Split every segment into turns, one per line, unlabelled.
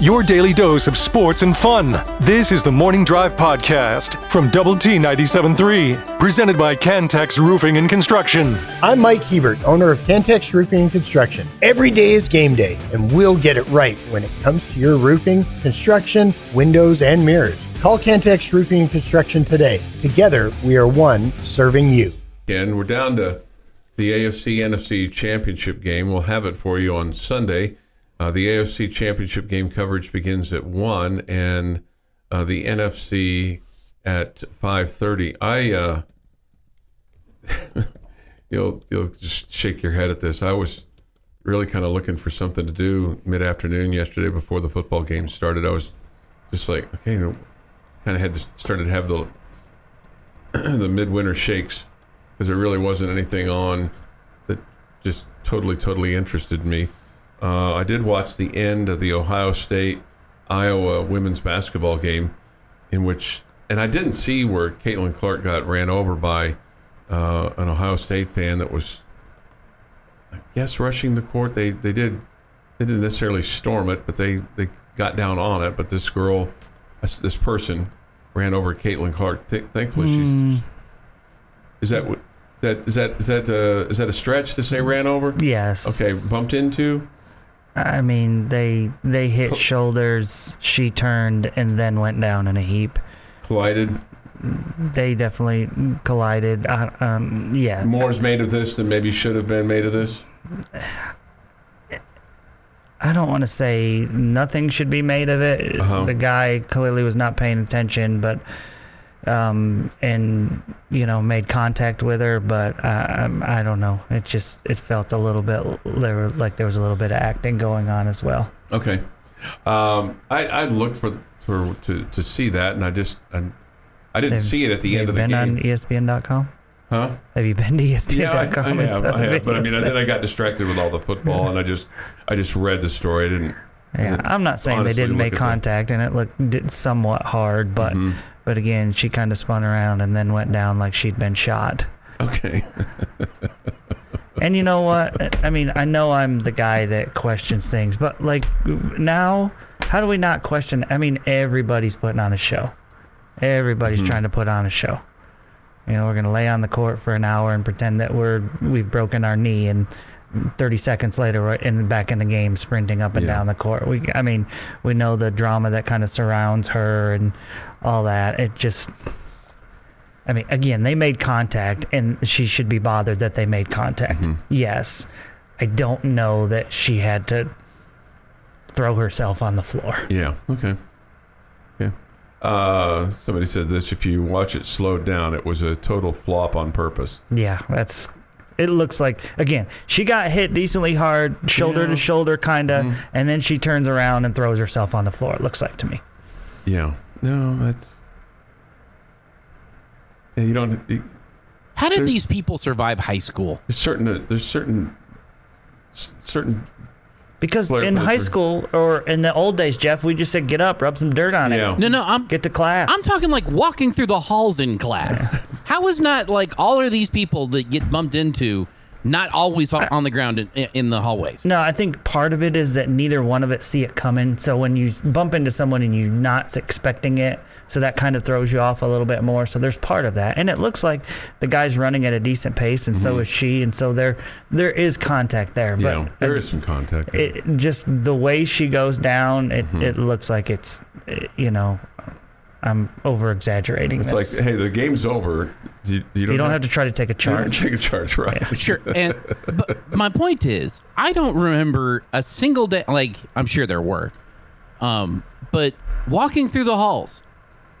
your daily dose of sports and fun. This is the Morning Drive Podcast from Double T 97.3, presented by Cantex Roofing and Construction.
I'm Mike Hebert, owner of Cantex Roofing and Construction. Every day is game day, and we'll get it right when it comes to your roofing, construction, windows, and mirrors. Call Cantex Roofing and Construction today. Together, we are one serving you.
And we're down to the AFC NFC Championship game. We'll have it for you on Sunday. Uh, the AFC Championship game coverage begins at one, and uh, the NFC at five thirty. I uh, you'll you'll just shake your head at this. I was really kind of looking for something to do mid afternoon yesterday before the football game started. I was just like, okay, you know, kind of had to, started to have the the midwinter shakes because there really wasn't anything on that just totally totally interested me. Uh, I did watch the end of the Ohio State Iowa women's basketball game, in which, and I didn't see where Caitlin Clark got ran over by uh, an Ohio State fan that was, I guess, rushing the court. They they did they didn't necessarily storm it, but they they got down on it. But this girl, this, person, ran over Caitlin Clark. Th- thankfully, she's. Is that what? That is that is that uh, is that a stretch to say ran over?
Yes.
Okay, bumped into.
I mean, they they hit shoulders. She turned and then went down in a heap.
collided.
They definitely collided. Uh, um, yeah.
More is made of this than maybe should have been made of this.
I don't want to say nothing should be made of it.
Uh-huh.
The guy clearly was not paying attention, but um, and you know made contact with her, but uh, um, I don't know. It just it felt a little bit there like there was a little bit of acting going on as well.
Okay, um, I, I looked for for to, to see that, and I just I, I didn't
They've-
see it at the end of the
been
game.
on ESPN.com.
huh?
Have you been to E
Yeah, I, I
ESPN.com?
have, I have, but I mean, then I got distracted with all the football, and I just I just read the story. I didn't. I
Yeah,
didn't
I'm not saying they didn't make contact, and it looked somewhat hard, but
Mhm.
But again, she kind of spun around and then went down like she'd been shot.
Okay.
And you know what? I mean, I know I'm the guy that questions things, but like now, how do we not question? I mean, everybody's putting on a show. Everybody's
Mm-hmm.
trying to put on a show. You know, we're gonna lay on the court for an hour and pretend that we're we've broken our knee, and 30 seconds later we're in back in the game, sprinting up and
Yeah.
down the court. We, I mean, we know the drama that kind of surrounds her and all that. It just. I mean, again, they made contact, and she should be bothered that they made contact. Yes. I don't know that she had to throw herself on the floor.
Yeah. Okay. Yeah. Uh, somebody said this: if you watch it slowed down, it was a total flop on purpose.
Yeah, that's. It looks like again she got hit decently hard, shoulder
Yeah.
to shoulder, kinda, and then she turns around and throws herself on the floor. It looks like to me.
Yeah. No, that's. Yeah, you don't. You,
How did these people survive high school?
there's certain. There's certain. Certain.
Because in high
three.
school or in the old days, Jeff, we just said get up, rub some dirt on
Yeah.
it,
No, no, I'm
get to class.
I'm talking like walking through the halls in class. How is not like all of these people that get bumped into not always on on the ground in, in the hallways?
No, I think part of it is that neither one of it see it coming. So when you bump into someone and you're not expecting it, so that kind of throws you off a little bit more. So there's part of that, and it looks like the guy's running at a decent pace, and so is she, and so there there is contact there. But
Mm-hmm. Yeah, there is some contact. there.
it, just the way she goes down, it,
Mm-hmm.
it looks like it's you know, I'm over exaggerating.
it's
this.
like, hey, the game's over. You, you don't,
you don't have to try to take a
you don't have to
charge.
take a charge, right?
Sure. And but my point is, I don't remember a single day. Like I'm sure there were, um, but walking through the halls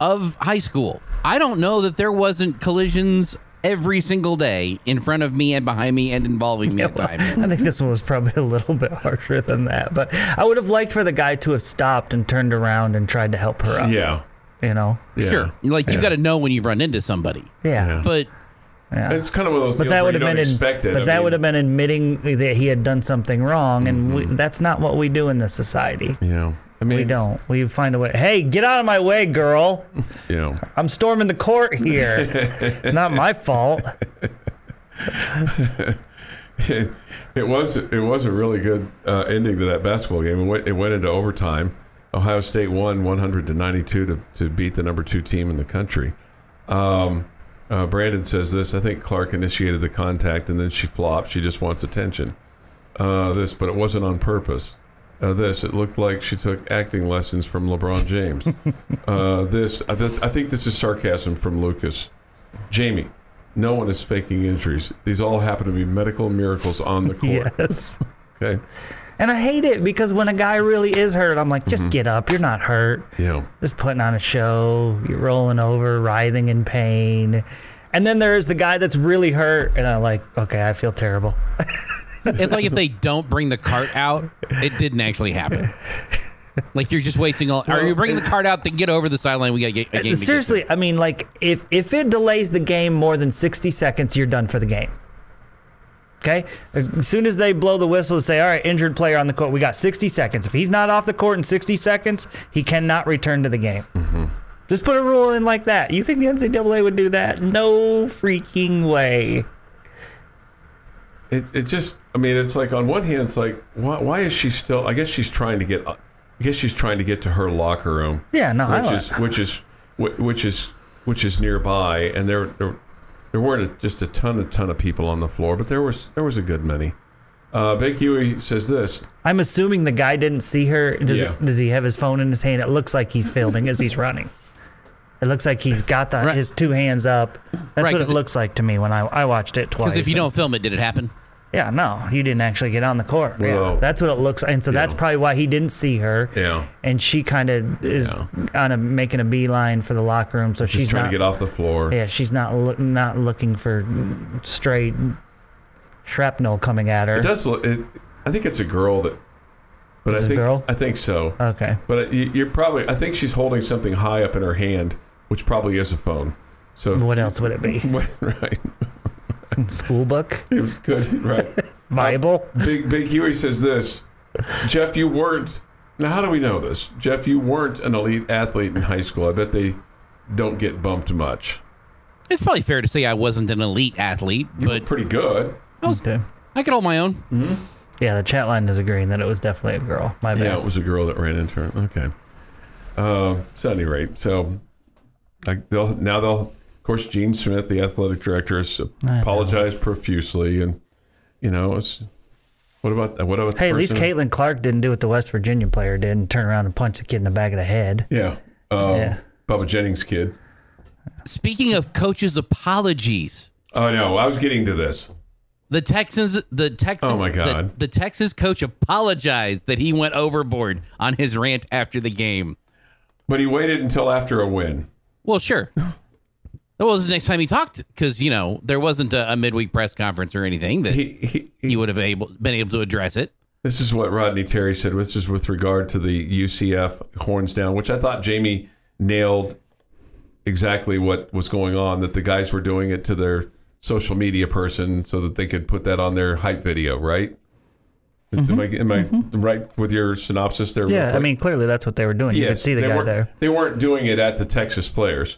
of high school, I don't know that there wasn't collisions every single day in front of me and behind me and involving me at
Well,
times.
I think this one was probably a little bit harsher than that, but I would have liked for the guy to have stopped and turned around and tried to help her up.
Yeah.
You know?
yeah.
Sure, like
Yeah.
you got to know when you've run into somebody,
Yeah.
Yeah.
but
yeah.
It's kind of one of those
But
deals
that
where
would
you
have
don't
been,
expect it.
but
I
that
mean,
would have been admitting that he had done something wrong, and we,
Mm-hmm.
that's not what we do in this society.
Yeah. I mean,
We don't. We find a way. Hey, get out of my way, girl!
You know,
I'm storming the court here. not my fault.
it was it was a really good uh, ending to that basketball game. It went, it went into overtime. Ohio State won 100 to 92 to, to beat the number two team in the country. Um, uh, Brandon says this. I think Clark initiated the contact and then she flopped. She just wants attention. Uh, this, but it wasn't on purpose. Uh, this, it looked like she took acting lessons from LeBron James. uh, this, I, th- I think this is sarcasm from Lucas. Jamie, no one is faking injuries. These all happen to be medical miracles on the court.
Yes.
Okay.
And I hate it because when a guy really is hurt, I'm like,
Mm-hmm.
just get up. You're not hurt.
Yeah.
Just putting on a show. You're rolling over, writhing in pain. And then there's the guy that's really hurt, and I'm like, okay, I feel terrible.
It's like if they don't bring the cart out, it didn't actually happen. Like you're just wasting all. Are you bringing the cart out? Then get over the sideline. We got to get a game. to get to.
Seriously, I mean, like, if if it delays the game more than 60 seconds, you're done for the game. Okay? As soon as they blow the whistle and say, all right, injured player on the court, we got 60 seconds. If he's not off the court in 60 seconds, he cannot return to the game. Mm-hmm. Just put a rule in like that. You think the NCAA would do that? No freaking way.
It, it just, I mean, it's like on one hand, it's like, why, why is she still? I guess she's trying to get, I guess she's trying to get to her locker room.
Yeah, no, I
which
don't-
is which is which is which is nearby, and there there, there weren't a, just a ton a ton of people on the floor, but there was there was a good many. Uh, Big Huey says this.
I'm assuming the guy didn't see her. Does,
Yeah.
it, does he have his phone in his hand? It looks like he's filming as he's running. It looks like he's got the,
Right.
his two hands up. That's
Right,
what
'cause
it
it-
looks like to me when I, I watched it twice.
Because if you
And-
don't film it, did it happen?
Yeah, no, you didn't actually get on the court. Yeah, that's what it looks like. And so that's
yeah.
probably why he didn't see her.
Yeah.
And she kind of is kind of making a beeline for the locker room. So
She's
she's
trying
not.
to get off the floor.
Yeah, she's not look, not looking for straight shrapnel coming at her.
It does look. It, I think it's a girl that. But
Is
I
it a
think
girl?
I think so.
Okay.
But you're probably. I think she's holding something high up in her hand, which probably is a phone. So
What else would it be?
right.
School book,
It was good. Right.
Bible.
Big Big Huey says this. Jeff, you weren't. Now, how do we know this? Jeff, you weren't an elite athlete in high school. I bet they don't get bumped much.
It's probably fair to say I wasn't an elite athlete,
You were
but
pretty good.
I, was, Okay.
I could hold my own.
Yeah, the chat line is agreeing that it was definitely a girl. My bad.
Yeah, it was a girl that ran into her. Okay. Uh, so at any rate, so like they'll now they'll of course Gene Smith, the athletic director, has
know.
apologized profusely, and you know it's what about what about the
Hey, at least
person-
Caitlin Clark didn't do what the West Virginia player did and turn around and punch the kid in the back of the head.
Yeah, um,
Yeah.
Bubba Jennings kid.
Speaking of coaches' apologies,
Oh no, I was getting to this.
the Texans, the Texans,
Oh, my God.
the, the Texas coach apologized that he went overboard on his rant after the game.
But he waited until after a win.
Well, sure. That was the next time he talked because you know there wasn't a, a midweek press conference or anything that
He, he,
he would have able been able to address it.
This is what Rodney Terry said. This is with regard to the UCF horns down, which I thought Jamie nailed exactly what was going on. That the guys were doing it to their social media person so that they could put that on their hype video, right? Am mm-hmm. I, am I mm-hmm. right with your synopsis there? real
Yeah, I mean, clearly that's what they were doing. you could see the guy
weren't,
there.
They weren't doing it at the Texas players.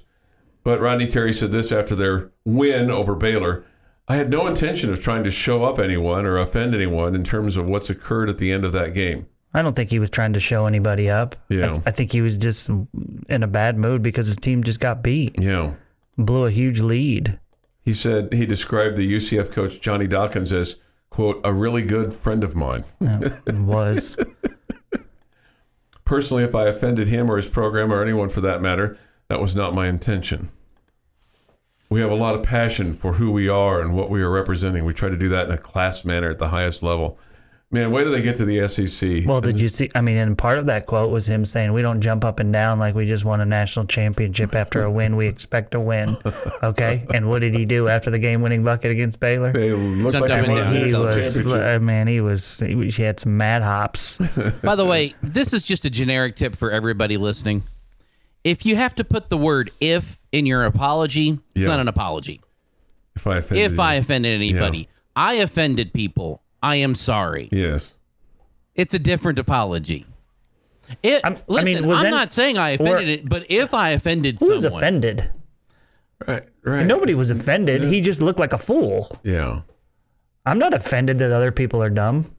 But Rodney Terry said this after their win over Baylor. I had no intention of trying to show up anyone or offend anyone in terms of what's occurred at the end of that game.
I don't think he was trying to show anybody up. I-
Yeah.
I, think he was just in a bad mood because his team just got beat,
Yeah.
blew a huge lead.
He said he described the UCF coach Johnny Dawkins as, quote, a really good friend of mine.
It was.
Personally, if I offended him or his program or anyone for that matter, that was not my intention. We have a lot of passion for who we are and what we are representing. We try to do that in a class manner at the highest level. Man, wait till they get to the SEC.
Well, did you see? I mean, and part of that quote was him saying, "We don't jump up and down like we just won a national championship after a win. We expect to win." Okay, and what did he do after the game-winning bucket against Baylor?
they look
Jumped
like
up and down.
He was,
championship.
Uh, I he was, he, was- he had some mad hops.
By the way, this is just a generic tip for everybody listening. If you have to put the word "if" in your apology, it's
Yeah.
not an apology.
If I offended
If. I offended anybody, I offended people. I am sorry.
yes,
It's a different apology. It,
I'm- I
listen,
mean, was
I'm
any-
not saying I offended
or-
it, but if I offended
Who was offended?
right, right.
Nobody was offended. He just looked like a fool.
Yeah,
I'm not offended that other people are dumb.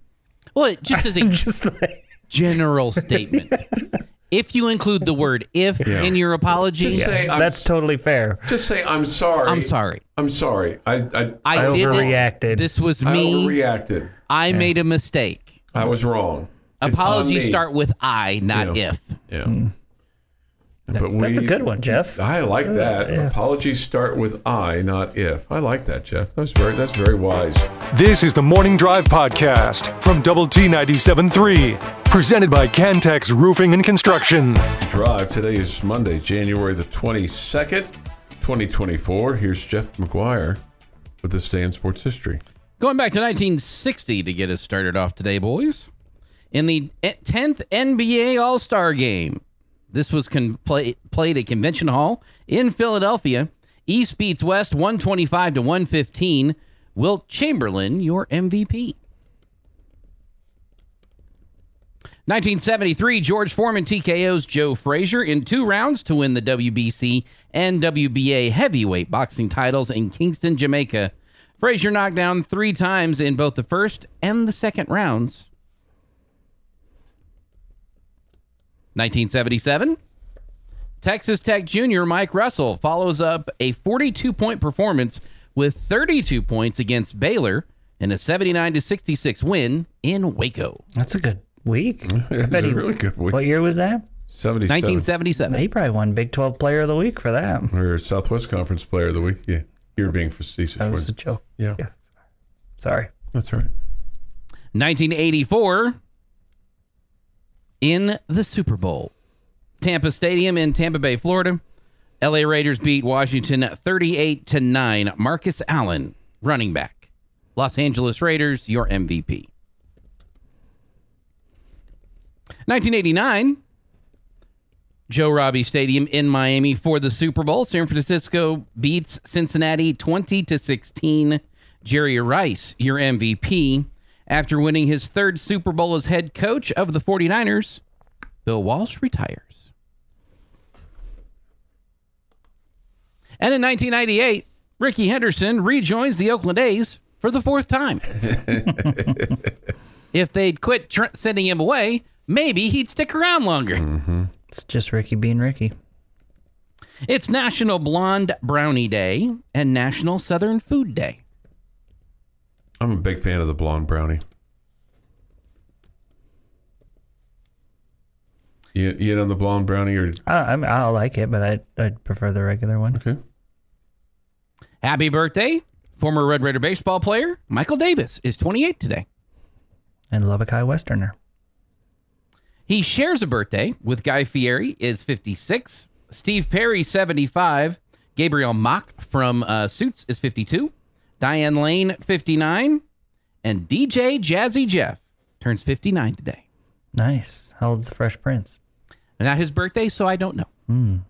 well, it just as a
I'm just like,
general statement. If you include the word if in your apology,
Just say, I'm,
That's totally fair.
just say I'm sorry.
I'm sorry.
I'm sorry. I I,
I,
I
didn't.
overreacted.
This was me.
I
me.
overreacted.
I made a mistake.
I was wrong.
Apologies start with I, not
Yeah.
if.
Yeah. Mm.
That's, that's a good one, Jeff.
I like uh, that. Apologies start with I, not if. I like that, Jeff. That's very that's very wise.
This is the Morning Drive Podcast from Double T 97.3. Presented by Cantex Roofing and Construction.
Drive. Today is Monday, January the 22nd, 2024. Here's Jeff McGuire with this day in sports history.
Going back to 1960 to get us started off today, boys. In the 10th NBA All Star game, this was con- play- played at Convention Hall in Philadelphia. East beats West 125 to 115. Wilt Chamberlain, your MVP. 1973, George Foreman TKO's Joe Frazier in two rounds to win the WBC and WBA heavyweight boxing titles in Kingston, Jamaica. Frazier knocked down three times in both the first and the second rounds. 1977, Texas Tech junior Mike Russell follows up a 42 point performance with 32 points against Baylor in a 79 66 win in Waco.
That's a good week. I bet
a
he-
really good week.
What year was that?
77.
1977.
He probably won Big 12 Player of the Week for that.
Or Southwest Conference Player of the Week. Yeah. You're being facetious.
That was a joke.
you? yeah.
Sorry.
That's right.
1984 in the Super Bowl. Tampa Stadium in Tampa Bay, Florida. LA Raiders beat Washington 38 to 9. Marcus Allen, running back. Los Angeles Raiders, your MVP. 1989 Joe Robbie Stadium in Miami for the Super Bowl. San Francisco beats Cincinnati 20 to 16. Jerry Rice, your MVP. After winning his third Super Bowl as head coach of the 49ers, Bill Walsh retires. And in 1998, Rickey Henderson rejoins the Oakland A's for the fourth time. if they'd quit tr- sending him away, maybe he'd stick around longer. Mm-hmm.
It's just Rickey being Rickey.
It's National Blonde Brownie Day and National Southern Food Day.
I'm a big fan of the blonde brownie. You, you on the blonde brownie or
I, I mean, I like it, but I I'd prefer the regular one.
okay?
Happy birthday, former Red Raider baseball player Michael Davis is 28 today.
And Lubbock High Westerner.
He shares a birthday with Guy Fieri is 56, Steve Perry 75, Gabriel Macht from uh, Suits is 52, Diane Lane 59, and DJ Jazzy Jeff turns 59 today.
Nice. How old's the Fresh Prince?
Not his birthday, so I don't know. And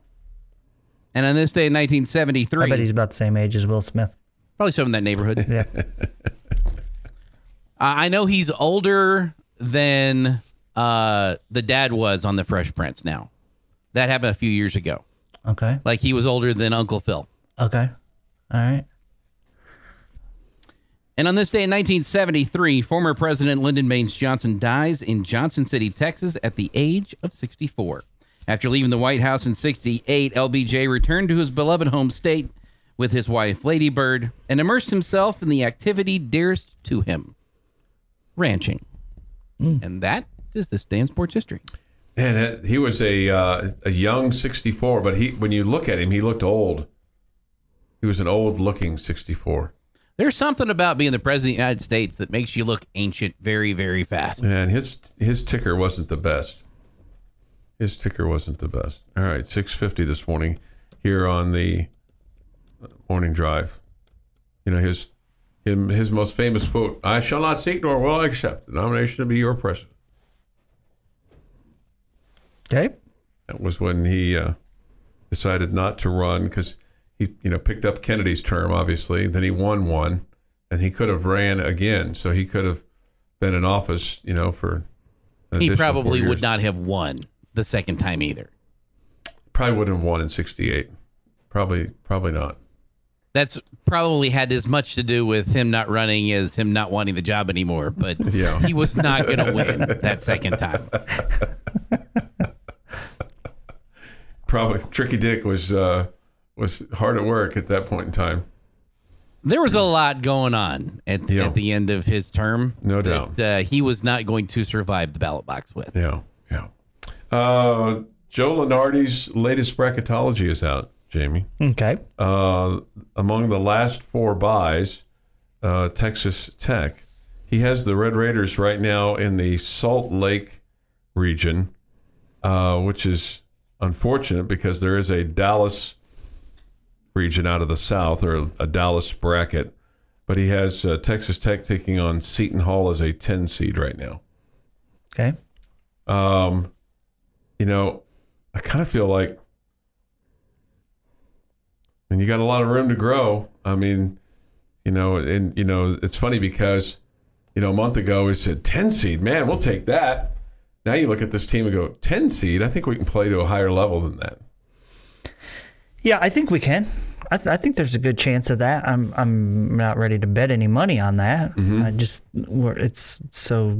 on this day in 1973,
I bet he's about the same age as Will Smith.
probably some in that neighborhood.
Yeah.
I I know he's older than uh, the dad was on The Fresh Prince now. That happened a few years ago.
Okay.
Like he was older than Uncle Phil.
Okay. All right.
And on this day in 1973, former President Lyndon Baines Johnson dies in Johnson City, Texas, at the age of 64. After leaving the White House in 68, LBJ returned to his beloved home state with his wife, Lady Bird, and immersed himself in the activity dearest to him ranching. And that is this day in sports history.
And it, he was a uh, a young 64, but he when you look at him, he looked old. He was an old looking 64.
There's something about being the President of the United States that makes you look ancient very, very fast.
And his his ticker wasn't the best. His ticker wasn't the best. All right, 650 this morning here on the morning drive. You know, his him, his most famous quote, I shall not seek nor will I accept the nomination to be your president.
Okay.
That was when he uh, decided not to run because he, you know, picked up Kennedy's term, obviously. Then he won one, and he could have ran again. So he could have been in office, you know, for.
He probably would not have won the second time either.
Probably wouldn't have won in '68. Probably, probably not.
That's probably had as much to do with him not running as him not wanting the job anymore. But
Yeah.
he was not going to win that second time.
probably Tricky Dick was uh, was hard at work at that point in time.
There was a lot going on at,
Yeah.
at the end of his term.
No
that, Uh, he was not going to survive the ballot box with.
Yeah, yeah. Uh, Joe Lunardi's latest bracketology is out, Jamie.
Okay.
Uh, among the last four buys, uh, Texas Tech, he has the Red Raiders right now in the Salt Lake region, uh, which is unfortunate because there is a Dallas region out of the South or a Dallas bracket. But he has uh, Texas Tech taking on Seton Hall as a 10 seed right now.
Okay.
Um, you know, I kind of feel like, and you got a lot of room to grow. I mean, you know, and you know, it's funny because, you know, a month ago we said ten seed, man, we'll take that. Now you look at this team and go ten seed. I think we can play to a higher level than that.
Yeah, I think we can. I, th- I think there's a good chance of that. I'm I'm not ready to bet any money on that. I just we're, it's so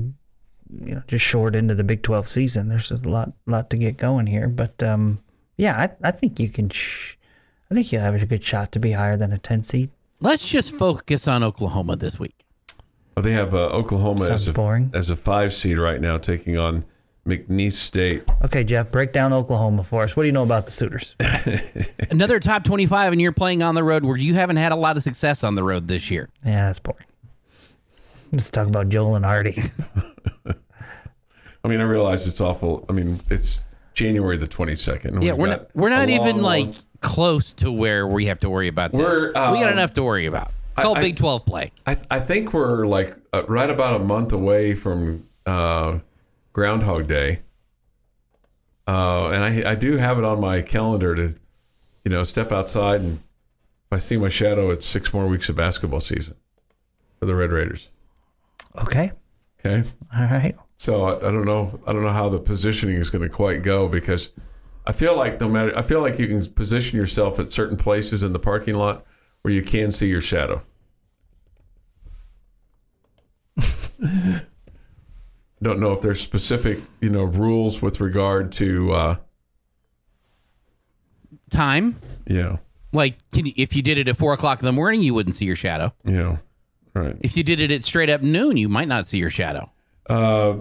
you know just short into the Big 12 season. There's a lot lot to get going here, but um, yeah, I, I think you can. Sh- I think you have a good shot to be higher than a 10 seed.
Let's just focus on Oklahoma this week.
But they have uh, Oklahoma
Sounds
as a
boring.
as a five seed right now, taking on McNeese State.
Okay, Jeff, break down Oklahoma for us. What do you know about the Sooners?
Another top 25, and you're playing on the road where you haven't had a lot of success on the road this year.
yeah, that's boring. Let's talk about Joe Lunardi.
I mean, I realize it's awful. I mean, it's January the twenty second.
Yeah, we're not we're not even like close to where we have to worry about that.
We're,
we got
um,
enough to worry about. It's called
I-
Big 12 play.
I, I think we're like uh, right about a month away from uh, Groundhog Day, uh, and I I do have it on my calendar to, you know, step outside and if I see my shadow, it's six more weeks of basketball season for the Red Raiders.
Okay,
Okay,
all right.
so I, I don't know I don't know how the positioning is going to quite go because I feel like no matter I feel like you can position yourself at certain places in the parking lot where you can see your shadow. don't know if there's specific, you know, rules with regard to, uh,
Time.
Yeah.
Like, can you, if you did it at 4 o'clock in the morning, you wouldn't see your shadow.
Yeah. right.
If you did it at straight up noon, you might not see your shadow.
Uh,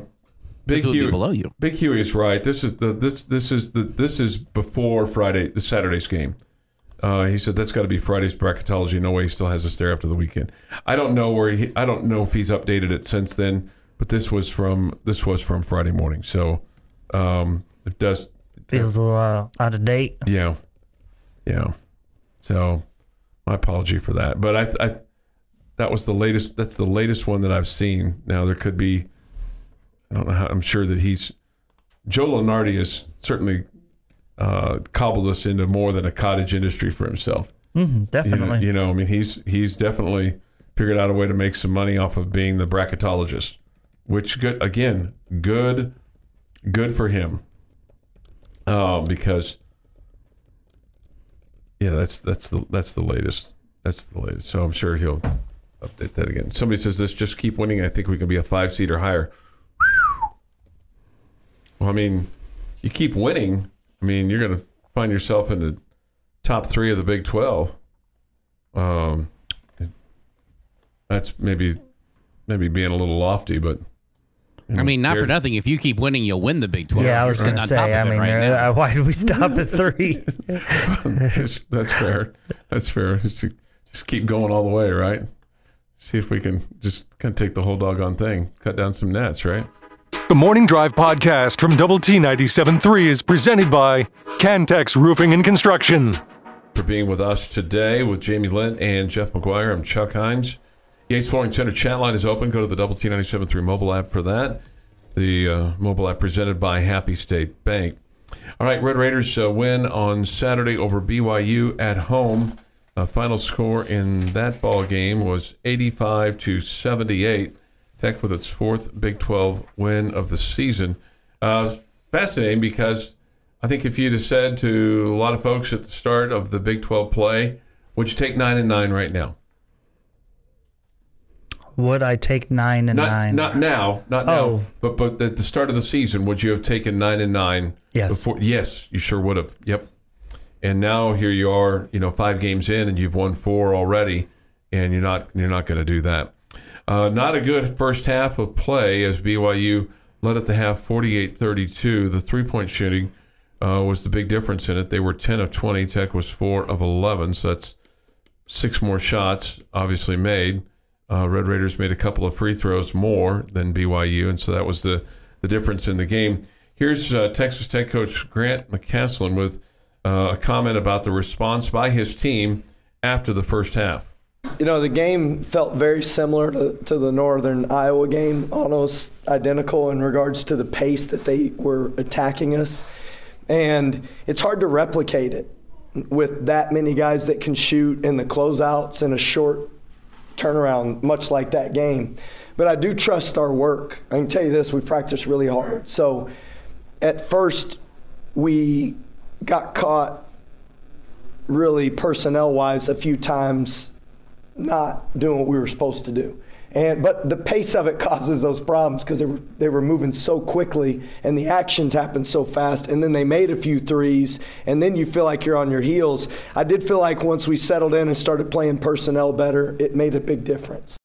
Big
be
Huey,
below you.
Big Huey is right. This is the this this is the this is before Friday, the Saturday's game. Uh, he said that's got to be Friday's bracketology. No way he still has us there after the weekend. I don't know where he. I don't know if he's updated it since then. But this was from this was from Friday morning. So um, it does.
Feels a little uh, out of date.
Yeah, yeah. So my apology for that. But I, I that was the latest. That's the latest one that I've seen. Now there could be. I don't know. How, I'm sure that he's Joe Lunardi has certainly uh, cobbled us into more than a cottage industry for himself.
hmm
You know,
definitely.
you know, I mean, he's he's definitely figured out a way to make some money off of being the bracketologist, which good again, good, good for him. Uh, because yeah, that's that's the that's the latest. That's the latest. So I'm sure he'll update that again. Somebody says this just keep winning. I think we can be a five seed or higher. Well, I mean, you keep winning. I mean, you're going to find yourself in the top three of the Big Twelve. Um, that's maybe maybe being a little lofty, but
I mean, not for nothing. If you keep winning, you'll win the Big 12.
yeah, I was
sitting
going to
on
say.
top of
I mean,
right
uh, why did we stop at three?
that's, that's fair. That's fair. Just, just keep going all the way, right? See if we can just kind of take the whole doggone thing, cut down some nets, right?
The Morning Drive podcast from Double T 97.3 is presented by Cantex Roofing and Construction.
For being with us today with Jamie Lent and Jeff McGuire, I'm Chuck Heinz. Yates Flooring Center chat line is open. Go to the Double T 97.3 mobile app for that. The uh, mobile app presented by Happy State Bank. All right, Red Raiders uh, win on Saturday over BYU at home. Uh, final score in that ball game was 85 to 78. Tech with its fourth Big 12 win of the season. Uh, fascinating because I think if you'd have said to a lot of folks at the start of the Big 12 play, would you take nine and nine right now?
Would I take nine and
Not
nine?
not now, not now,
Oh.
but but at the start of the season, would you have taken nine and nine?
Yes.
Before, yes, you sure would have. Yep. and now here you are, you know, five games in, and you've won four already, and you're not you're not going to do that. Uh, not a good first half of play as BYU led at the half 48-32. The three point shooting uh, was the big difference in it. They were 10 of 20. Tech was 4 of 11. So that's six more shots, obviously made. Uh, Red Raiders made a couple of free throws more than BYU, and so that was the, the difference in the game. Here's uh, Texas Tech coach Grant McCasland with uh, a comment about the response by his team after the first half.
You know, the game felt very similar to, to the Northern Iowa game, almost identical in regards to the pace that they were attacking us. And it's hard to replicate it with that many guys that can shoot in the closeouts in a short turnaround, much like that game. But I do trust our work. I can tell you this we practiced really hard. So at first, we got caught really personnel wise a few times not doing what we were supposed to do. And but the pace of it causes those problems because they were they were moving so quickly and the actions happened so fast. And then they made a few threes, and then you feel like you're on your heels. I did feel like once we settled in and started playing personnel better, it made a big difference.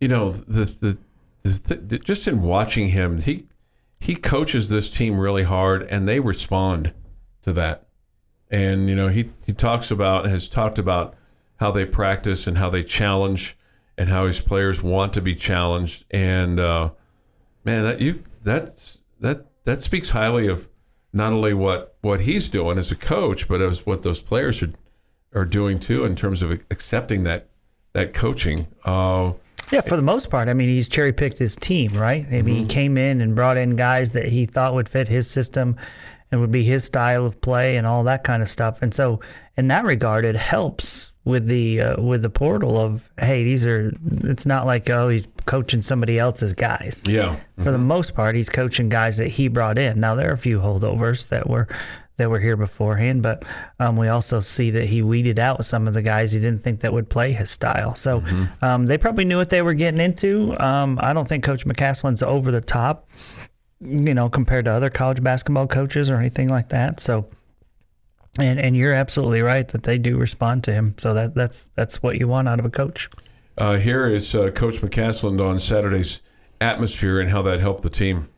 You know, the the, the, the just in watching him, he he coaches this team really hard, and they respond to that. And you know, he he talks about has talked about how they practice and how they challenge and how his players want to be challenged. And uh, man, that you that's that that speaks highly of not only what what he's doing as a coach, but as what those players are are doing too in terms of accepting that that coaching. Uh,
yeah, for the most part, I mean, he's cherry picked his team, right? I mean, mm-hmm. he came in and brought in guys that he thought would fit his system and would be his style of play and all that kind of stuff. And so, in that regard, it helps with the uh, with the portal of hey, these are. It's not like oh, he's coaching somebody else's guys.
Yeah. Mm-hmm.
For the most part, he's coaching guys that he brought in. Now there are a few holdovers that were that were here beforehand, but um, we also see that he weeded out some of the guys he didn't think that would play his style. So mm-hmm. um, they probably knew what they were getting into. Um, I don't think Coach McCasland's over the top you know, compared to other college basketball coaches or anything like that. So, and and you're absolutely right that they do respond to him. So that that's that's what you want out of a coach.
Uh, here is uh, Coach McCasland on Saturday's atmosphere and how that helped the team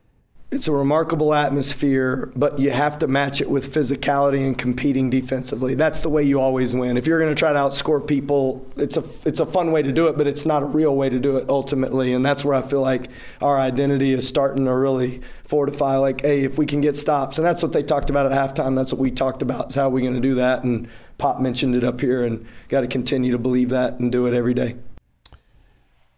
it's a remarkable atmosphere, but you have to match it with physicality and competing defensively. That's the way you always win. If you're going to try to outscore people, it's a it's a fun way to do it, but it's not a real way to do it ultimately. And that's where I feel like our identity is starting to really fortify. Like, hey, if we can get stops, and that's what they talked about at halftime. That's what we talked about. Is how are we going to do that? And Pop mentioned it up here, and got to continue to believe that and do it every day.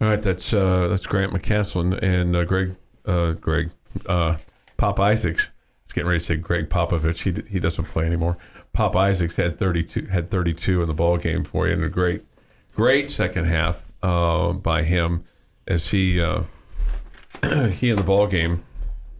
All right, that's uh, that's Grant McCasland and uh, Greg uh, Greg uh, Pop Isaacs. It's getting ready to say Greg Popovich. He he doesn't play anymore. Pop Isaacs had 32 had 32 in the ball game for you, and a great great second half uh, by him as he uh, he in the ball game.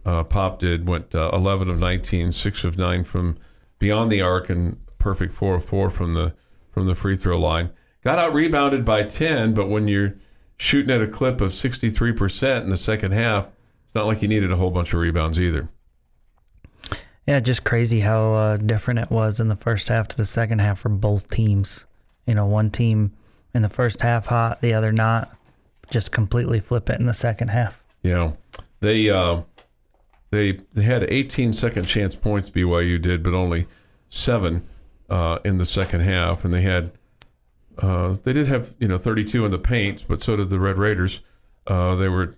Uh, Pop did went uh, 11 of 19, six of nine from beyond the arc, and perfect four of four from the from the free throw line. Got out rebounded by 10, but when you're shooting at a clip of 63% in the second half, it's not like he needed a whole bunch of rebounds either.
Yeah, just crazy how uh, different it was in the first half to the second half for both teams. You know, one team in the first half hot, the other not. Just completely flip it in the second half.
Yeah, they uh, they they had 18 second chance points. BYU did, but only seven uh, in the second half, and they had uh, they did have you know 32 in the paint, but so did the Red Raiders. Uh, they were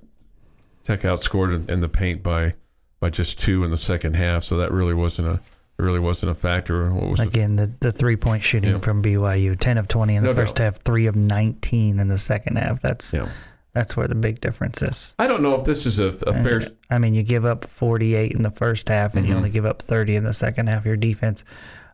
Tech outscored in the paint by by just two in the second half, so that really wasn't a really wasn't a factor.
Was Again, the, the three point shooting yeah. from BYU, ten of twenty in the no first doubt. half, three of nineteen in the second half. That's yeah. that's where the big difference is.
I don't know if this is a, a fair.
I mean, you give up forty eight in the first half, and mm-hmm. you only give up thirty in the second half. Your defense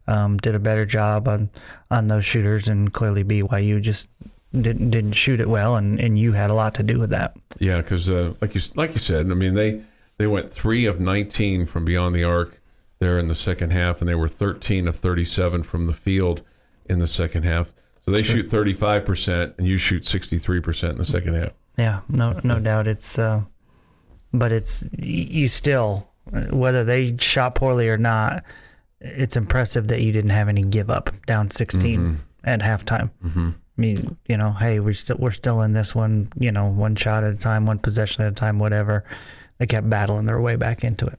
um, did a better job on on those shooters, and clearly BYU just didn't didn't shoot it well, and, and you had a lot to do with that.
Yeah, because uh, like you like you said, I mean they they went three of nineteen from beyond the arc there in the second half, and they were thirteen of thirty seven from the field in the second half. So they That's shoot thirty five percent, and you shoot sixty three percent in the second half.
Yeah, no no doubt. It's uh, but it's you still whether they shot poorly or not it's impressive that you didn't have any give up down 16 at halftime. Mm-hmm. Mean, you know, hey, we're still we're still in this one. You know, one shot at a time, one possession at a time, whatever. They kept battling their way back into it.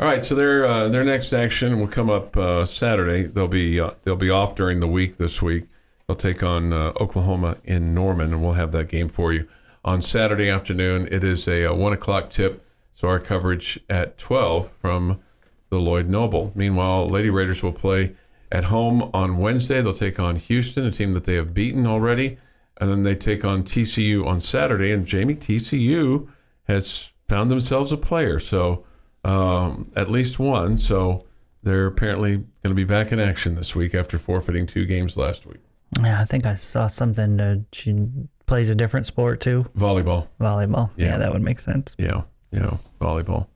All right, so their uh, their next action will come up uh, Saturday. They'll be uh, they'll be off during the week this week. They'll take on uh, Oklahoma in Norman, and we'll have that game for you on Saturday afternoon. It is a, uh one o'clock tip, so our coverage at twelve from the Lloyd Noble. Meanwhile, Lady Raiders will play at home on Wednesday. They'll take on Houston, a team that they have beaten already, and then they take on TCU on Saturday. And Jamie, TCU has found themselves a player, so um, at least one. So they're apparently going to be back in action this week after forfeiting two games last week.
Yeah, I think I saw something. Uh, she plays a different sport too,
Volleyball.
volleyball.
Yeah.
yeah that would make sense.
Yeah, you know, volleyball.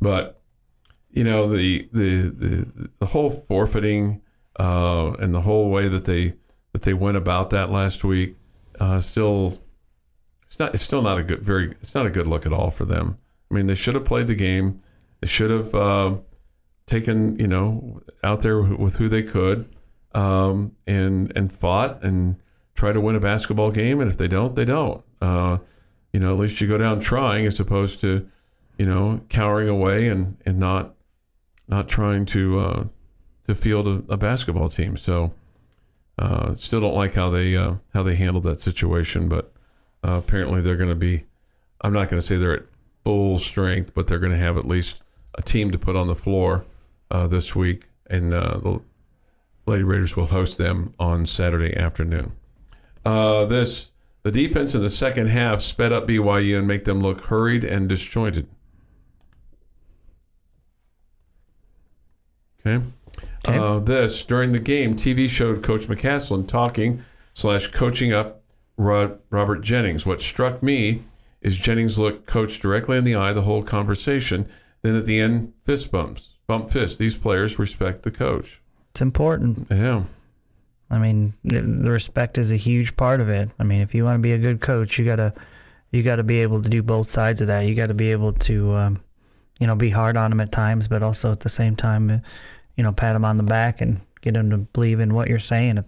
But you know, the the the, the whole forfeiting uh, and the whole way that they that they went about that last week uh, still it's not it's still not a good very it's not a good look at all for them. I mean, they should have played the game. They should have uh, taken you know out there with who they could um, and and fought and try to win a basketball game. And if they don't, they don't. Uh, you know, at least you go down trying as opposed to you know cowering away and and not not trying to uh, to field a, a basketball team. So uh, still don't like how they uh, how they handled that situation, but uh, apparently they're going to be. I'm not going to say they're at full strength, but they're going to have at least a team to put on the floor uh, this week, and uh, the Lady Raiders will host them on Saturday afternoon. Uh, this the defense in the second half sped up BYU and make them look hurried and disjointed. Okay. Uh, this during the game, TV showed Coach McCasland talking slash coaching up Rod, Robert Jennings. What struck me is Jennings looked coach directly in the eye the whole conversation. Then at the end, fist bumps, bump fist. These players respect the coach.
It's important.
Yeah,
I mean, the respect is a huge part of it. I mean, if you want to be a good coach, you gotta you gotta be able to do both sides of that. You got to be able to, um, you know, be hard on them at times, but also at the same time, you know, pat them on the back and get them to believe in what you're saying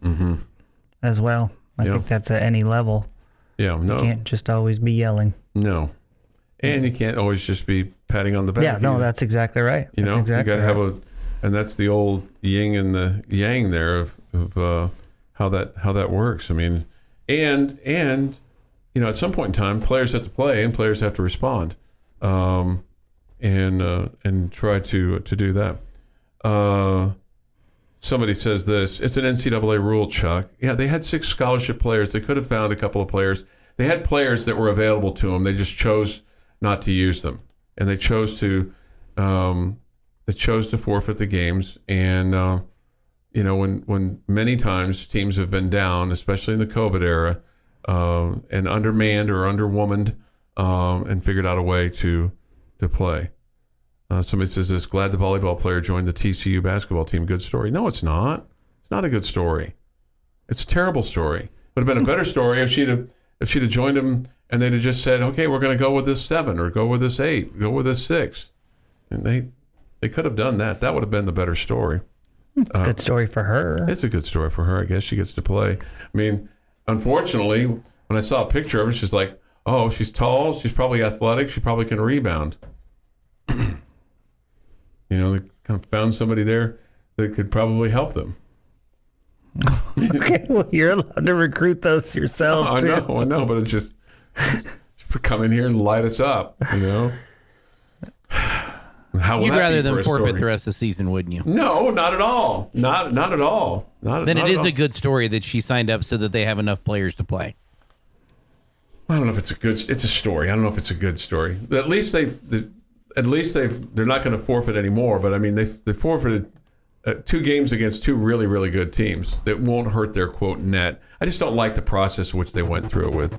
as well. I
Yeah.
think that's at any level.
yeah, no.
You can't just always be yelling.
no, and you can't always just be patting on the back.
Yeah, no,
either.
that's exactly right.
you
That's
know
exactly
you got to have
right.
a and that's the old yin and the yang there of, of uh, how that how that works i mean and and you know at some point in time players have to play and players have to respond um, and uh, and try to to do that uh, somebody says this. It's an ncaa rule chuck. Yeah they had six scholarship players. They could have found a couple of players. They had players that were available to them. They just chose not to use them. And they chose to um, they chose to forfeit the games. And uh, you know when when many times teams have been down especially in the covid era uh, and undermanned or underwomaned um, and figured out a way to to play uh, somebody says this glad the volleyball player joined the tcu basketball team good story no it's not it's not a good story it's a terrible story would have been a better story if she'd have if she'd have joined him and they'd have just said okay we're going to go with this seven or go with this eight go with this six and they they could have done that that would have been the better story
It's a good story for her.
it's a good story for her. I guess she gets to play. I mean, unfortunately, when I saw a picture of her, she's like, oh, she's tall. She's probably athletic. She probably can rebound. you know, they kind of found somebody there that could probably help them.
okay, well, you're allowed to recruit those yourself
I
too.
know, I know, but it's just come in here and light us up, you know? How will
You'd
that be
rather
for
than forfeit
story?
the rest of the season, wouldn't you?
No, not at all. Not not at all. Not,
Then
not
it
at
a good story that she signed up so that they have enough players to play.
I don't know if it's a good. It's a story. I don't know if it's a good story. At least they've. The, at least they've. They're not going to forfeit anymore. But I mean, they they forfeited uh, two games against two really really good teams that won't hurt their quote net. I just don't like the process which they went through it with.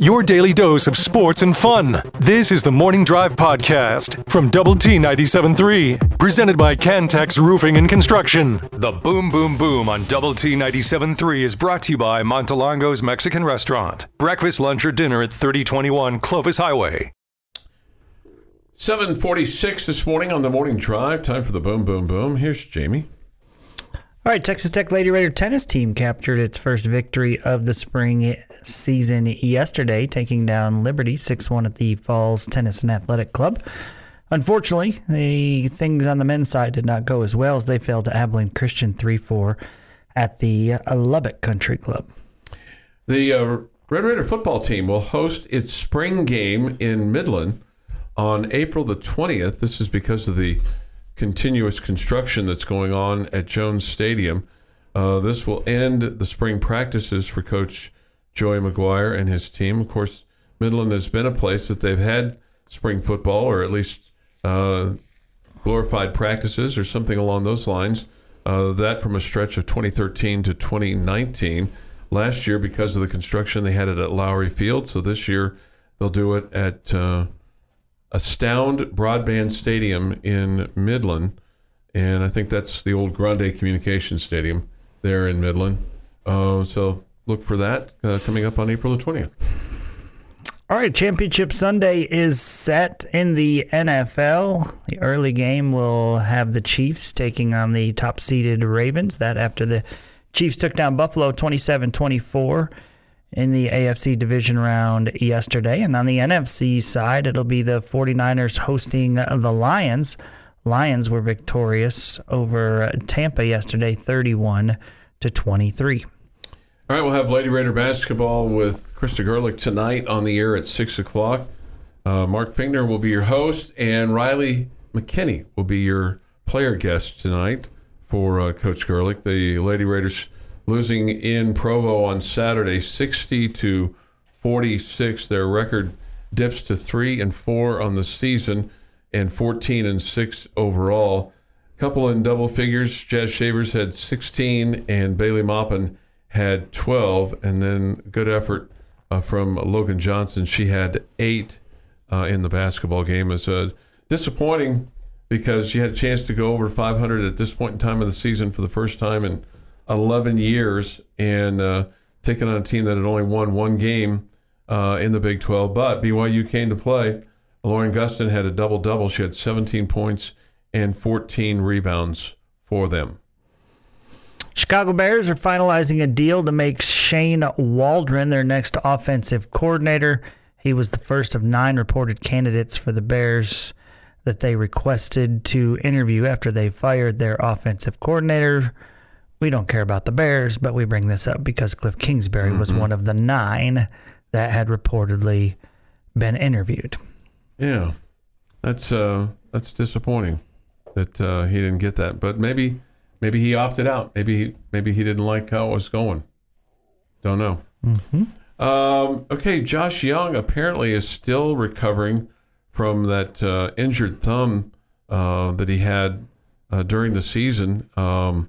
Your daily dose of sports and fun. This is the Morning Drive Podcast from Double T 97.3, presented by Cantex Roofing and Construction. The Boom Boom Boom on Double T 97.3 is brought to you by Montelongo's Mexican Restaurant. Breakfast, lunch, or dinner at 3021 Clovis Highway.
746 this morning on the morning drive. Time for the boom, boom, boom. Here's Jamie.
All right, Texas Tech Lady Raider tennis team captured its first victory of the spring season yesterday, taking down Liberty 6 1 at the Falls Tennis and Athletic Club. Unfortunately, the things on the men's side did not go as well as they fell to Abilene Christian 3 4 at the Lubbock Country Club.
The uh, Red Raider football team will host its spring game in Midland on April the 20th. This is because of the continuous construction that's going on at Jones Stadium. Uh, this will end the spring practices for Coach Joey McGuire and his team. Of course, Midland has been a place that they've had spring football, or at least uh, glorified practices, or something along those lines. Uh, that from a stretch of 2013 to 2019. Last year, because of the construction, they had it at Lowrey Field. So this year, they'll do it at uh, Astound Broadband Stadium in Midland, and I think that's the old Grande Communication Stadium there in Midland. Uh, so look for that uh, coming up on April the 20th.
All right, Championship Sunday is set in the NFL. The early game will have the Chiefs taking on the top seeded Ravens. That after the Chiefs took down Buffalo 27 24 in the AFC division round yesterday. And on the NFC side, it'll be the 49ers hosting the Lions. Lions were victorious over Tampa yesterday, 31 to 23.
All right, we'll have Lady Raider basketball with Krista Gerlich tonight on the air at 6 o'clock. Uh, Mark Finger will be your host, and Riley McKinney will be your player guest tonight for uh, Coach Gerlich. The Lady Raiders losing in Provo on Saturday, 60 to 46. Their record dips to three and four on the season, and 14 and six overall. Couple in double figures. Jazz Shavers had 16, and Bailey Maupin had 12, and then good effort uh, from Logan Johnson. She had eight uh, in the basketball game. It's uh, disappointing because she had a chance to go over 500 at this point in time of the season for the first time in 11 years and uh, taking on a team that had only won one game uh, in the Big 12. But BYU came to play. Lauren Gustin had a double double. She had 17 points and 14 rebounds for them.
Chicago Bears are finalizing a deal to make Shane Waldron their next offensive coordinator. He was the first of nine reported candidates for the Bears that they requested to interview after they fired their offensive coordinator. We don't care about the Bears, but we bring this up because Cliff Kingsbury mm-hmm. was one of the nine that had reportedly been interviewed.
Yeah, that's uh, that's disappointing that uh, he didn't get that. But maybe maybe he opted out. Maybe maybe he didn't like how it was going. Don't know.
Mm-hmm.
Um, okay, Josh Jung apparently is still recovering from that uh, injured thumb uh, that he had uh, during the season. Um,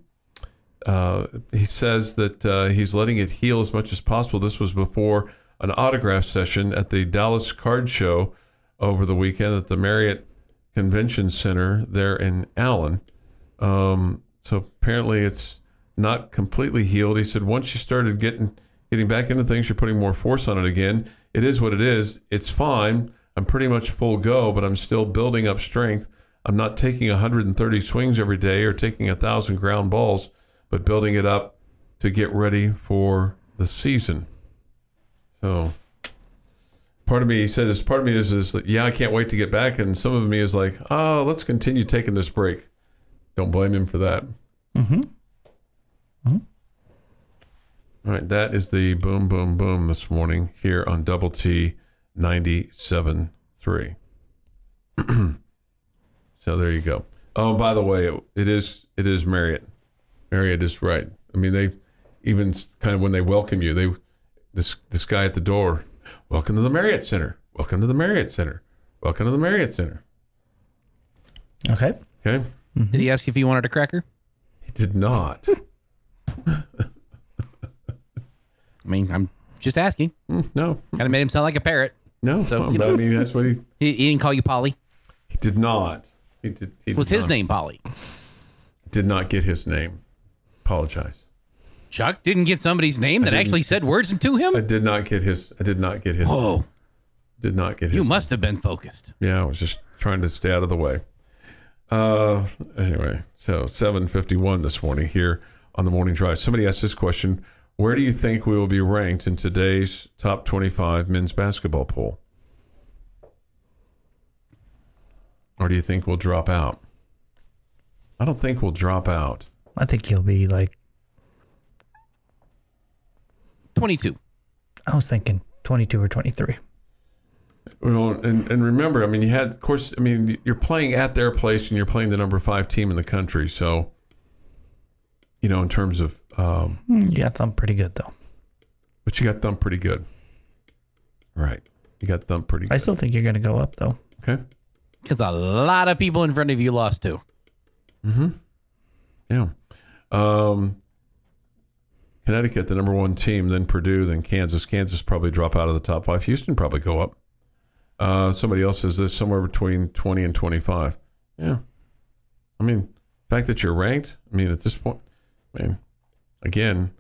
uh, he says that uh, he's letting it heal as much as possible. This was before an autograph session at the Dallas Card Show over the weekend at the Marriott Convention Center there in Allen. Um, so apparently it's not completely healed. He said once you started getting getting back into things, you're putting more force on it again. It is what it is. It's fine. I'm pretty much full go, but I'm still building up strength. I'm not taking 130 swings every day or taking a thousand ground balls, but building it up to get ready for the season. So part of me said part of me is is like, yeah, I can't wait to get back, and some of me is like, oh, let's continue taking this break. Don't blame him for that.
Mm-hmm.
Mm-hmm. All right, that is the boom, boom, boom this morning here on Double T 97.3. so there you go. Oh, by the way, it, it is it is Marriott. Marriott is right. I mean, they even kind of when they welcome you, they this this guy at the door, welcome to the Marriott Center. Welcome to the Marriott Center. Welcome to the Marriott Center.
Okay.
Okay.
Mm-hmm. Did he ask you if you wanted a cracker?
He did not.
I mean, I'm just asking.
Mm, no.
Kind of made him sound like a parrot.
No.
So,
well,
you
but
know.
I mean, that's what he
He, he didn't call you Polly.
he did not. He did. He
Was
did
his
not-
name Polly?
Did not get his name. Apologize.
Chuck didn't get somebody's name that actually said words to him.
I did not get his. I did not get his.
Oh,
Did not get his.
you must have been focused.
Yeah, I was just trying to stay out of the way. Uh, anyway, so 7:51 this morning here on the morning drive. Somebody asked this question Where do you think we will be ranked in today's top 25 men's basketball poll? Or do you think we'll drop out? I don't think we'll drop out.
I think he'll be like
22.
I was thinking 22 or 23.
Well, and, and remember, I mean, you had, of course, I mean, you're playing at their place and you're playing the number five team in the country. So, you know, in terms of, um,
Hmm, You got them pretty good though.
but you got thumped pretty good. Right. You got thumped pretty good.
I still think you're going to go up though.
Okay.
Because a lot of people in front of you lost too.
Yeah. Um, Connecticut, the number one team, then Purdue, then Kansas. Kansas probably drop out of the top five. Houston probably go up. Uh, somebody else says this somewhere between 20 and 25. Yeah. I mean, the fact that you're ranked, I mean, at this point, I mean, again,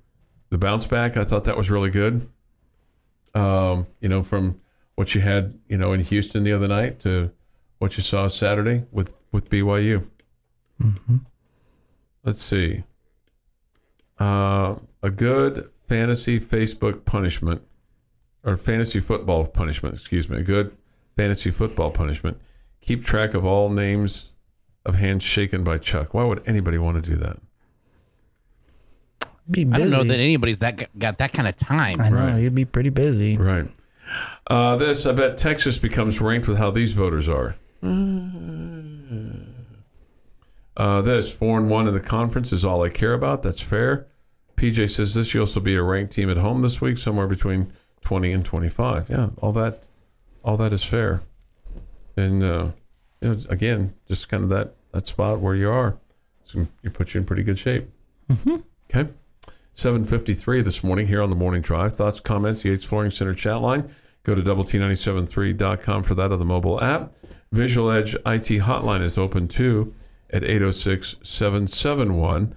the bounce back, I thought that was really good. Um, you know, from what you had, you know, in Houston the other night to what you saw Saturday with, with BYU. Let's see. Uh, a good fantasy Facebook punishment, or fantasy football punishment, excuse me. A good fantasy football punishment. Keep track of all names of hands shaken by Chuck. Why would anybody want to do that?
Be busy.
I don't know that anybody's that got that kind of time.
I know
Right.
you'd be pretty busy.
Right. Uh, this, I bet Texas becomes ranked with how these voters are. Uh, this, 4 and 1 in the conference is all I care about. That's fair. PJ says this, you'll also be a ranked team at home this week, somewhere between 20 and 25. Yeah, all that all that is fair. And, uh, you know, again, just kind of that, that spot where you are. So you put you in pretty good shape. Okay. 753 this morning here on the morning drive. Thoughts, comments, Yates Flooring Center chat line. Go to double T973.com for that or the mobile app. Visual Edge IT hotline is open too at 806 771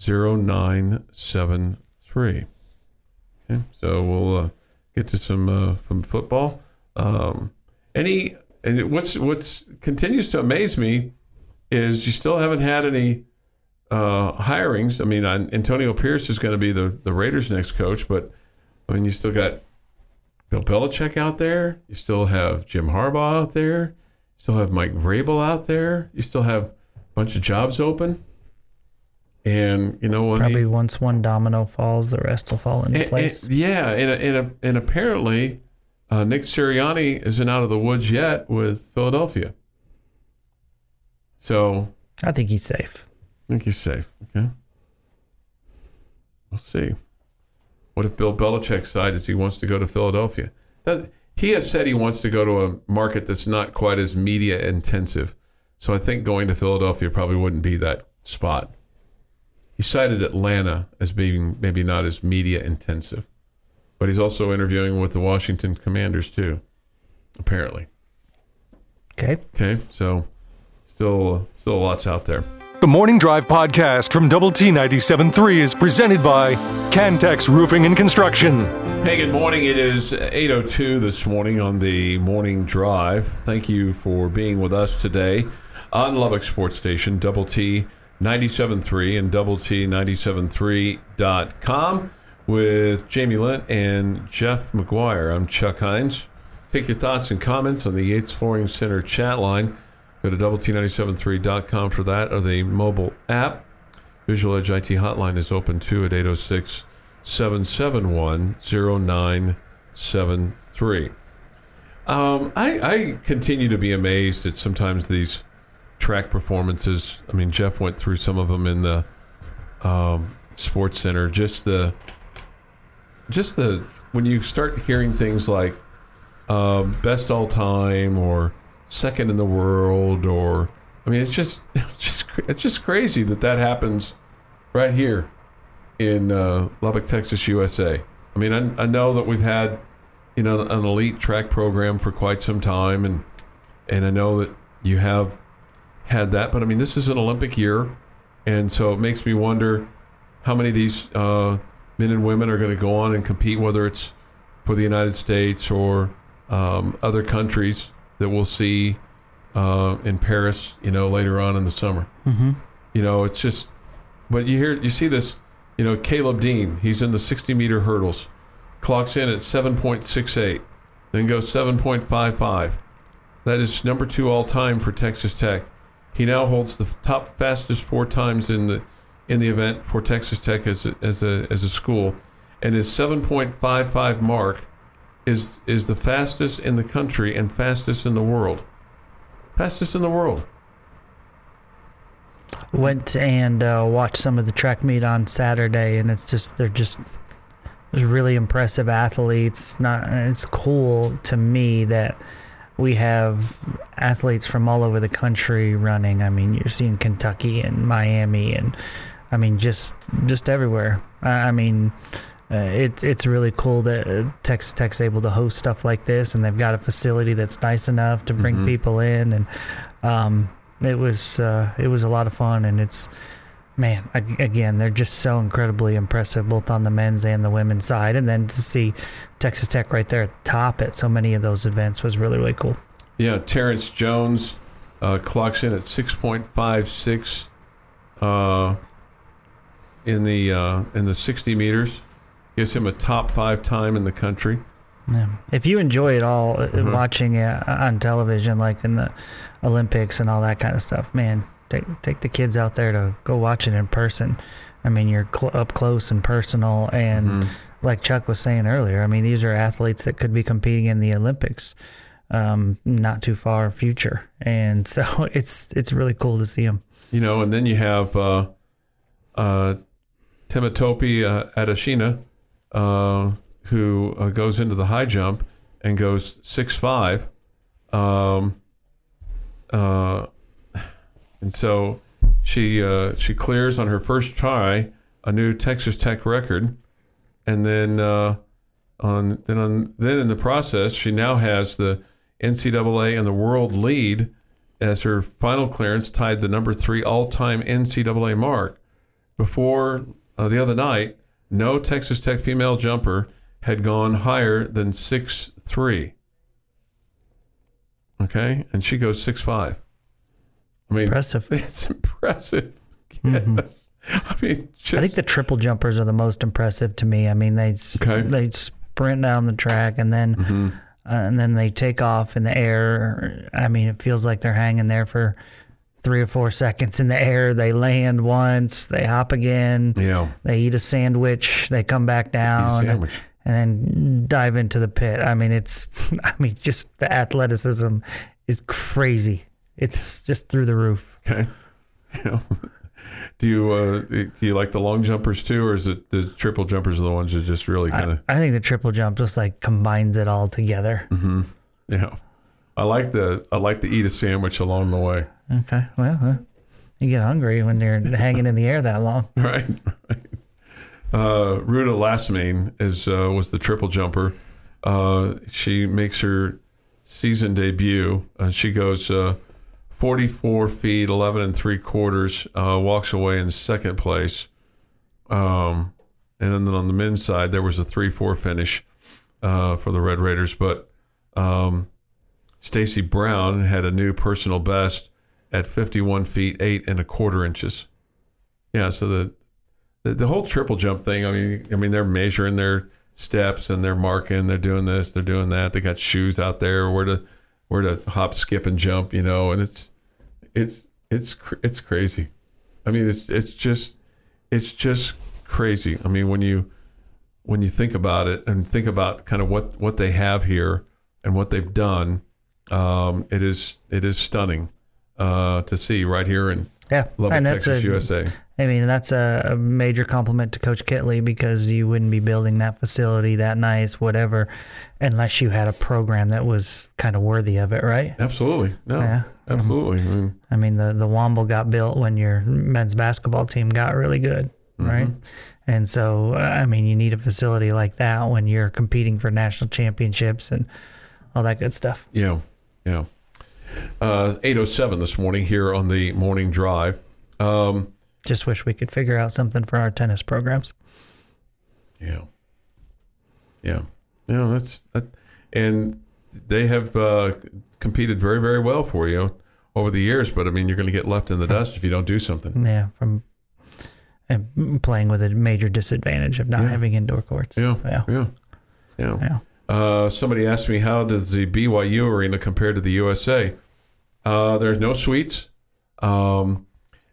0973. Okay, so we'll uh, get to some uh, from football. Um, any and what's what's continues to amaze me is you still haven't had any uh, hirings. I mean, Antonio Pierce is going to be the, the Raiders' next coach, but I mean, you still got Bill Belichick out there. You still have Jim Harbaugh out there. You still have Mike Vrabel out there. You still have bunch of jobs open. And you know what?
Probably once one domino falls, the rest will fall into
And-
place.
and- yeah, and and, and, and apparently uh, Nick Sirianni isn't out of the woods yet with Philadelphia. So
I think he's safe.
I think he's safe. Okay. We'll see. What if Bill Belichick decides he wants to go to Philadelphia? Does, he has said he wants to go to a market that's not quite as media intensive. So I think going to Philadelphia probably wouldn't be that spot. He cited Atlanta as being maybe not as media intensive, but he's also interviewing with the Washington Commanders too, apparently.
Okay.
Okay, so still still lots out there.
The Morning Drive podcast from Double T 97.3 is presented by Cantex Roofing and Construction.
Hey, good morning. It is 8.02 this morning on the morning drive. Thank you for being with us today on Lubbock Sports Station, Double T 97.3 and Double T 97.3.com with Jamie Lent and Jeff McGuire. I'm Chuck Heinz. Take your thoughts and comments on the Yates Flooring Center chat line. Go to double T973.com for that or the mobile app. Visual Edge IT hotline is open too at 806 771 0973. Um, I, I continue to be amazed at sometimes these track performances. I mean, Jeff went through some of them in the um, Sports Center. Just the, just the when you start hearing things like uh, best all time or second in the world or I mean, it's just it's just it's just crazy that that happens right here in uh, Lubbock, Texas, USA. I mean, I, I know that we've had you know an elite track program for quite some time, and and I know that you have had that, but I mean, this is an Olympic year, and so it makes me wonder how many of these uh, men and women are going to go on and compete, whether it's for the United States or um, other countries that we'll see uh, in Paris, you know, later on in the summer. Mm-hmm. You know, it's just but you hear you see this, you know, Caleb Dean. He's in the 60 meter hurdles, clocks in at 7.68, then goes 7.55. That is number two all time for Texas Tech. He now holds the top fastest four times in the in the event for Texas Tech as a, as a as a school, and his 7.55 mark is is the fastest in the country and fastest in the world. Fastest in the world.
Went and uh, watched some of the track meet on Saturday, and it's just they're just really impressive athletes. Not it's cool to me that we have athletes from all over the country running. I mean, you're seeing Kentucky and Miami, and I mean just just everywhere. I, I mean. Uh, it's it's really cool that uh, Texas Tech's able to host stuff like this, and they've got a facility that's nice enough to bring people in, and um, it was uh, it was a lot of fun, and it's man again they're just so incredibly impressive both on the men's and the women's side, and then to see Texas Tech right there at top at so many of those events was really really cool.
Yeah, Terrence Jones uh, clocks in at 6.56 uh, in the uh, in the 60 meters. Gives him a top five time in the country.
Yeah. If you enjoy it all, uh
Mhm.
watching it on television, like in the Olympics and all that kind of stuff, man, take take the kids out there to go watch it in person. I mean, you're cl- up close and personal, and
Mhm.
Like Chuck was saying earlier, I mean, these are athletes that could be competing in the Olympics, um, not too far future, and so it's it's really cool to see them.
You know, and then you have uh, uh, uh, Adeshina, uh, who uh, goes into the high jump and goes six five, um, uh, and so she uh, she clears on her first try a new Texas Tech record, and then uh, on then on then in the process she now has the NCAA and the world lead as her final clearance tied the number three all-time NCAA mark. Before uh, the other night, no Texas Tech female jumper had gone higher than six three. Okay, and she goes six five. I mean,
Impressive.
It's impressive. Yes, I mean, just,
I think the triple jumpers are the most impressive to me. I mean, they
Okay.
they sprint down the track and then
Mm-hmm.
uh, and then they take off in the air. I mean, it feels like they're hanging there for three or four seconds in the air. They land once, they hop again,
yeah,
they eat a sandwich, they come back down,
sandwich.
and then dive into the pit. I mean, it's I mean, just the athleticism is crazy. It's just through the roof.
okay. Know, do you uh, do you like the long jumpers too, or is it the triple jumpers are the ones that just really kind of
I think the triple jump just like combines it all together.
yeah? I like the I like to eat a sandwich along the way.
Okay. Well, uh, you get hungry when you're hanging in the air that long.
Right, right. Uh, Ruta Lasmane is uh, was the triple jumper. Uh, she makes her season debut. Uh, she goes uh, 44 feet, 11 and three quarters. Uh, walks away in second place. Um, and then on the men's side, there was a three-four finish uh, for the Red Raiders. But um, Stacy Brown had a new personal best at 51 feet eight and a quarter inches. Yeah, so the the, the whole triple jump thing. I mean, I mean, they're measuring their steps and they're marking. They're doing this. They're doing that. They got shoes out there where to where to hop, skip, and jump. You know, and it's it's it's it's crazy. I mean, it's it's just it's just crazy. I mean, when you when you think about it and think about kind of what what they have here and what they've done, um, it is it is stunning uh, to see right here in
Yeah,
Lubbock,
and that's
Texas,
a,
USA.
I mean, that's a, a major compliment to Coach Kittley because you wouldn't be building that facility that nice, whatever, unless you had a program that was kind of worthy of it, right?
Absolutely. No.
Yeah.
Absolutely. I mean,
I mean, the the Womble got built when your men's basketball team got really good, right? And so, I mean, you need a facility like that when you're competing for national championships and all that good stuff.
yeah. Yeah. Uh, 807 this morning here on the morning drive. Um,
Just wish we could figure out something for our tennis programs.
yeah. Yeah. Yeah. That's that. And they have uh, competed very, very well for you over the years. But I mean, you're going to get left in the dust if you don't do something.
Yeah, from and playing with a major disadvantage of not having indoor courts.
Yeah,
yeah,
yeah, yeah.
yeah.
Uh, somebody asked me how does the BYU arena compare to the USA? Uh, there's no suites. Um,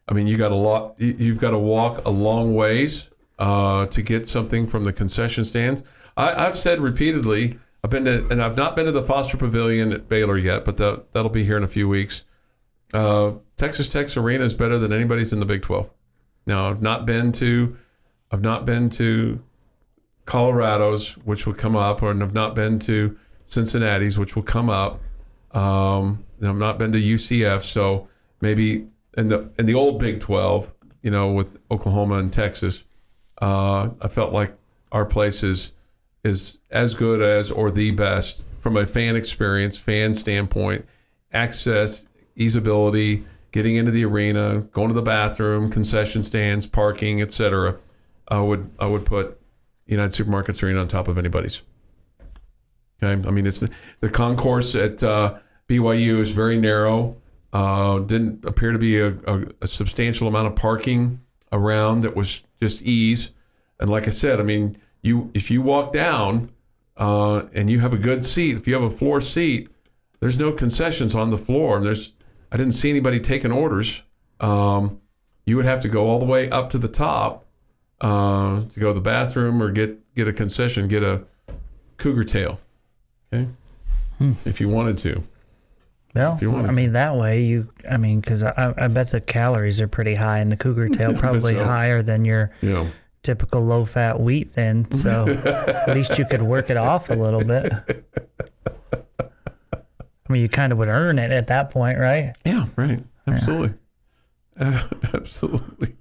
I mean, you got a lot. you- You've got to walk a long ways uh, to get something from the concession stands. I, I've said repeatedly. I've been to, and I've not been to the Foster Pavilion at Baylor yet, but that that'll be here in a few weeks. Uh, Texas Tech's arena is better than anybody's in the Big Twelve. Now, I've not been to, I've not been to Colorado's, which will come up, or I've not been to Cincinnati's, which will come up. Um, and I've not been to UCF, so maybe in the in the old Big Twelve, you know, with Oklahoma and Texas, uh, I felt like our place is is as good as or the best from a fan experience, fan standpoint, access, easeability, getting into the arena, going to the bathroom, concession stands, parking, etc. I would I would put United Supermarkets Arena on top of anybody's. Okay, I mean it's the concourse at uh, BYU is very narrow. Uh, didn't appear to be a, a, a substantial amount of parking around that was just ease. And like I said, I mean, you if you walk down uh, and you have a good seat, if you have a floor seat, there's no concessions on the floor, and there's I didn't see anybody taking orders. Um, you would have to go all the way up to the top uh, to go to the bathroom or get get a concession, get a cougar tail, okay, if you wanted to.
Well, I mean that way you. I mean, because I, I bet the calories are pretty high in the cougar tail, probably
so.
higher than your
You know,
typical low fat wheat. Then, so at least you could work it off a little bit. I mean, you kind of would earn it at that point, right?
yeah, right, absolutely, Uh, absolutely.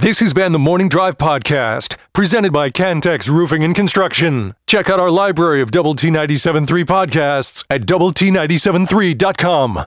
This has been the Morning Drive Podcast, presented by Cantex Roofing and Construction. Check out our library of Double T 97.3 podcasts at Double T 97.3.com.